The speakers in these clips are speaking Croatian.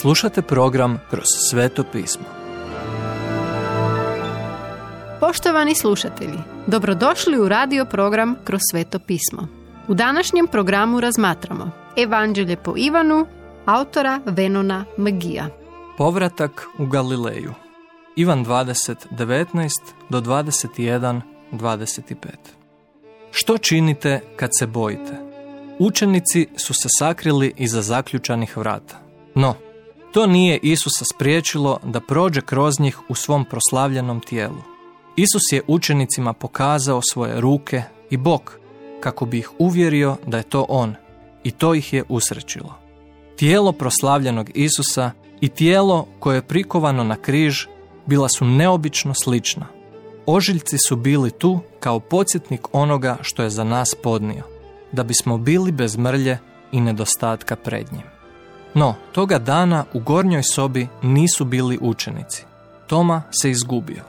Slušate program Kroz sveto pismo. Poštovani slušatelji, dobrodošli u radio program Kroz sveto pismo. U današnjem programu razmatramo Evanđelje po Ivanu, autora Venona Magija. Povratak u Galileju. Ivan 20, 19 do 21, 25. Što činite kad se bojite? Učenici su se sakrili iza zaključanih vrata. No, to nije Isusa spriječilo da prođe kroz njih u svom proslavljenom tijelu. Isus je učenicima pokazao svoje ruke i bok kako bi ih uvjerio da je to on i to ih je usrećilo. Tijelo proslavljenog Isusa i tijelo koje je prikovano na križ bila su neobično slična. Ožiljci su bili tu kao podsjetnik onoga što je za nas podnio, da bismo bili bez mrlje i nedostatka pred njim. No, toga dana u gornjoj sobi nisu bili učenici. Toma se izgubio.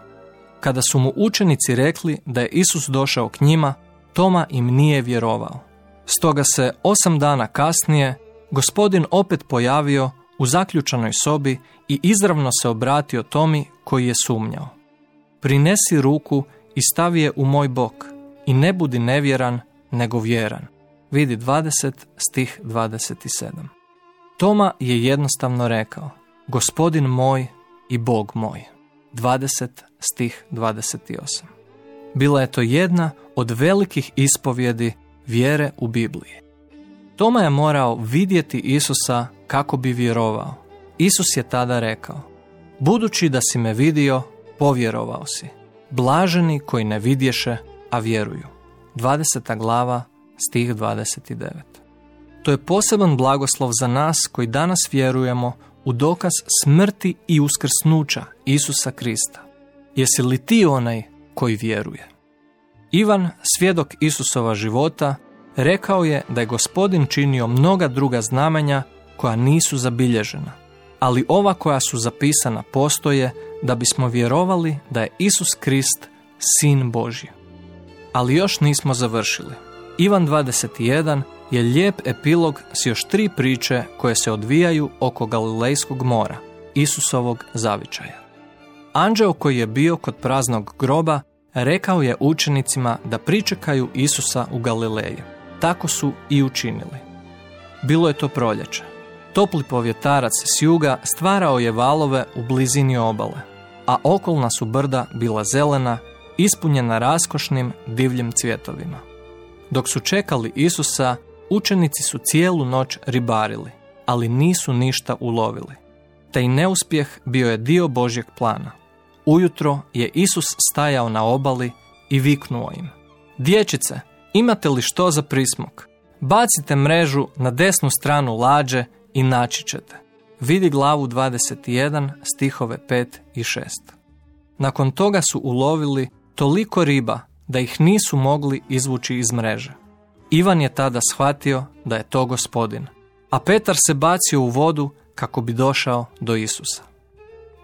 Kada su mu učenici rekli da je Isus došao k njima, Toma im nije vjerovao. Stoga se osam dana kasnije gospodin opet pojavio u zaključanoj sobi i izravno se obratio Tomi koji je sumnjao. Prinesi ruku i stavi je u moj bok i ne budi nevjeran, nego vjeran. Vidi 20 stih 27. Toma je jednostavno rekao, gospodin moj i Bog moj. 20 stih 28. Bila je to jedna od velikih ispovjedi vjere u Bibliji. Toma je morao vidjeti Isusa kako bi vjerovao. Isus je tada rekao, budući da si me vidio, povjerovao si. Blaženi koji ne vidješe, a vjeruju. 20. glava, stih 29. To je poseban blagoslov za nas koji danas vjerujemo u dokaz smrti i uskrsnuća Isusa Krista. Jesi li ti onaj koji vjeruje? Ivan, svjedok Isusova života, rekao je da je gospodin činio mnoga druga znamenja koja nisu zabilježena, ali ova koja su zapisana postoje da bismo vjerovali da je Isus Krist Sin Božji. Ali još nismo završili. Ivan 21 je lijep epilog s još tri priče koje se odvijaju oko Galilejskog mora, Isusovog zavičaja. Anđeo koji je bio kod praznog groba rekao je učenicima da pričekaju Isusa u Galileji. Tako su i učinili. Bilo je to proljeće. Topli povjetarac s juga stvarao je valove u blizini obale, a okolna su brda bila zelena, ispunjena raskošnim divljim cvjetovima. Dok su čekali Isusa, učenici su cijelu noć ribarili, ali nisu ništa ulovili. Taj neuspjeh bio je dio Božjeg plana. Ujutro je Isus stajao na obali i viknuo im. Dječice, imate li što za prismok? Bacite mrežu na desnu stranu lađe i naći ćete. Vidi glavu 21, stihove 5 i 6. Nakon toga su ulovili toliko riba da ih nisu mogli izvući iz mreže. Ivan je tada shvatio da je to gospodin, a Petar se bacio u vodu kako bi došao do Isusa.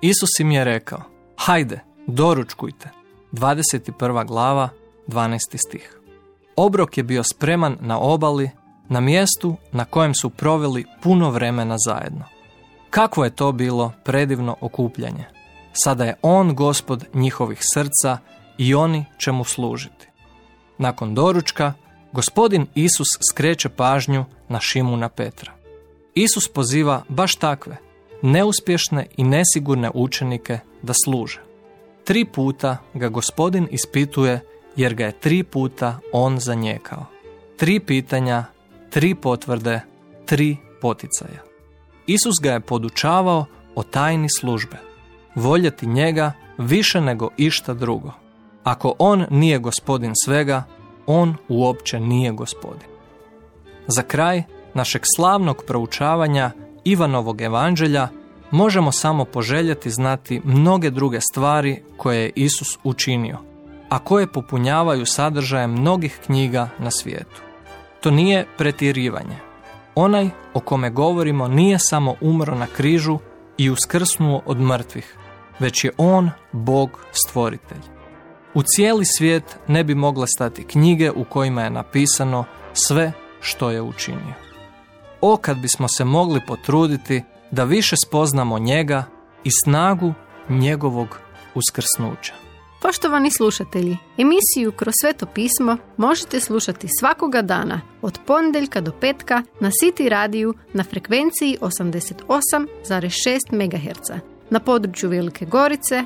Isus im je rekao, hajde, doručkujte. 21. glava, 12. stih. Obrok je bio spreman na obali, na mjestu na kojem su proveli puno vremena zajedno. Kakvo je to bilo predivno okupljanje. Sada je on gospod njihovih srca i oni će mu služiti. Nakon doručka, gospodin Isus skreće pažnju na Šimuna Petra. Isus poziva baš takve, neuspješne i nesigurne učenike da služe. Tri puta ga gospodin ispituje jer ga je tri puta on zanijekao. Tri pitanja, tri potvrde, tri poticaja. Isus ga je podučavao o tajni službe. Voljeti njega više nego išta drugo. Ako on nije gospodin svega, on uopće nije gospodin. Za kraj našeg slavnog proučavanja Ivanovog evanđelja možemo samo poželjeti znati mnoge druge stvari koje je Isus učinio, a koje popunjavaju sadržaje mnogih knjiga na svijetu. To nije pretjerivanje. Onaj o kome govorimo nije samo umro na križu i uskrsnuo od mrtvih, već je on Bog stvoritelj. U cijeli svijet ne bi mogle stati knjige u kojima je napisano sve što je učinio. O kad bismo se mogli potruditi da više spoznamo njega i snagu njegovog uskrsnuća. Poštovani slušatelji, emisiju Kroz sveto pismo možete slušati svakoga dana od ponedjeljka do petka na City radiju na frekvenciji 88,6 MHz na području Velike Gorice,